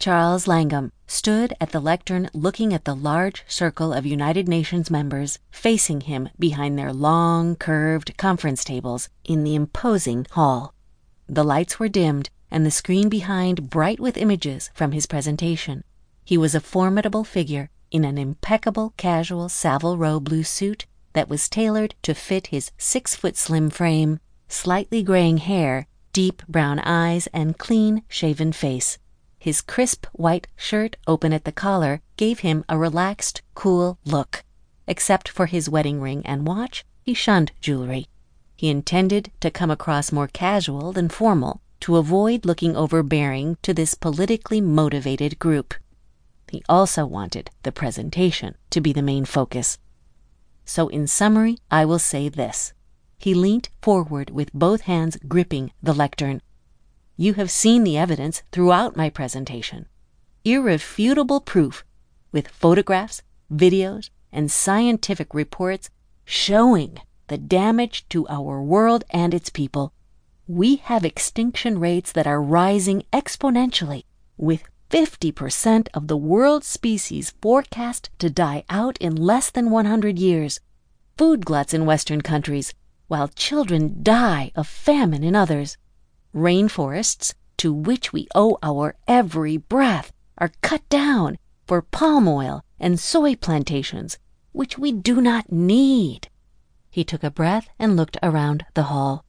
Charles Langham stood at the lectern looking at the large circle of United Nations members facing him behind their long, curved conference tables in the imposing hall. The lights were dimmed and the screen behind bright with images from his presentation. He was a formidable figure in an impeccable casual Savile Row blue suit that was tailored to fit his six foot slim frame, slightly graying hair, deep brown eyes, and clean shaven face. His crisp white shirt open at the collar gave him a relaxed, cool look. Except for his wedding ring and watch, he shunned jewelry. He intended to come across more casual than formal, to avoid looking overbearing to this politically motivated group. He also wanted the presentation to be the main focus. So, in summary, I will say this. He leant forward with both hands gripping the lectern. You have seen the evidence throughout my presentation. Irrefutable proof, with photographs, videos, and scientific reports showing the damage to our world and its people. We have extinction rates that are rising exponentially, with 50% of the world's species forecast to die out in less than 100 years. Food gluts in Western countries, while children die of famine in others. Rainforests, to which we owe our every breath, are cut down for palm oil and soy plantations, which we do not need. He took a breath and looked around the hall.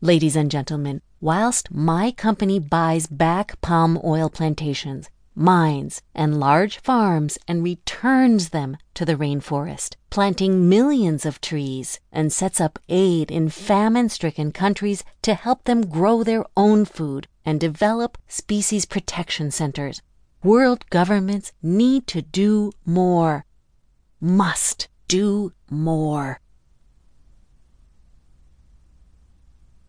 Ladies and gentlemen, whilst my company buys back palm oil plantations, mines, and large farms and returns them to the rainforest, planting millions of trees, and sets up aid in famine stricken countries to help them grow their own food and develop species protection centers. World governments need to do more, must do more.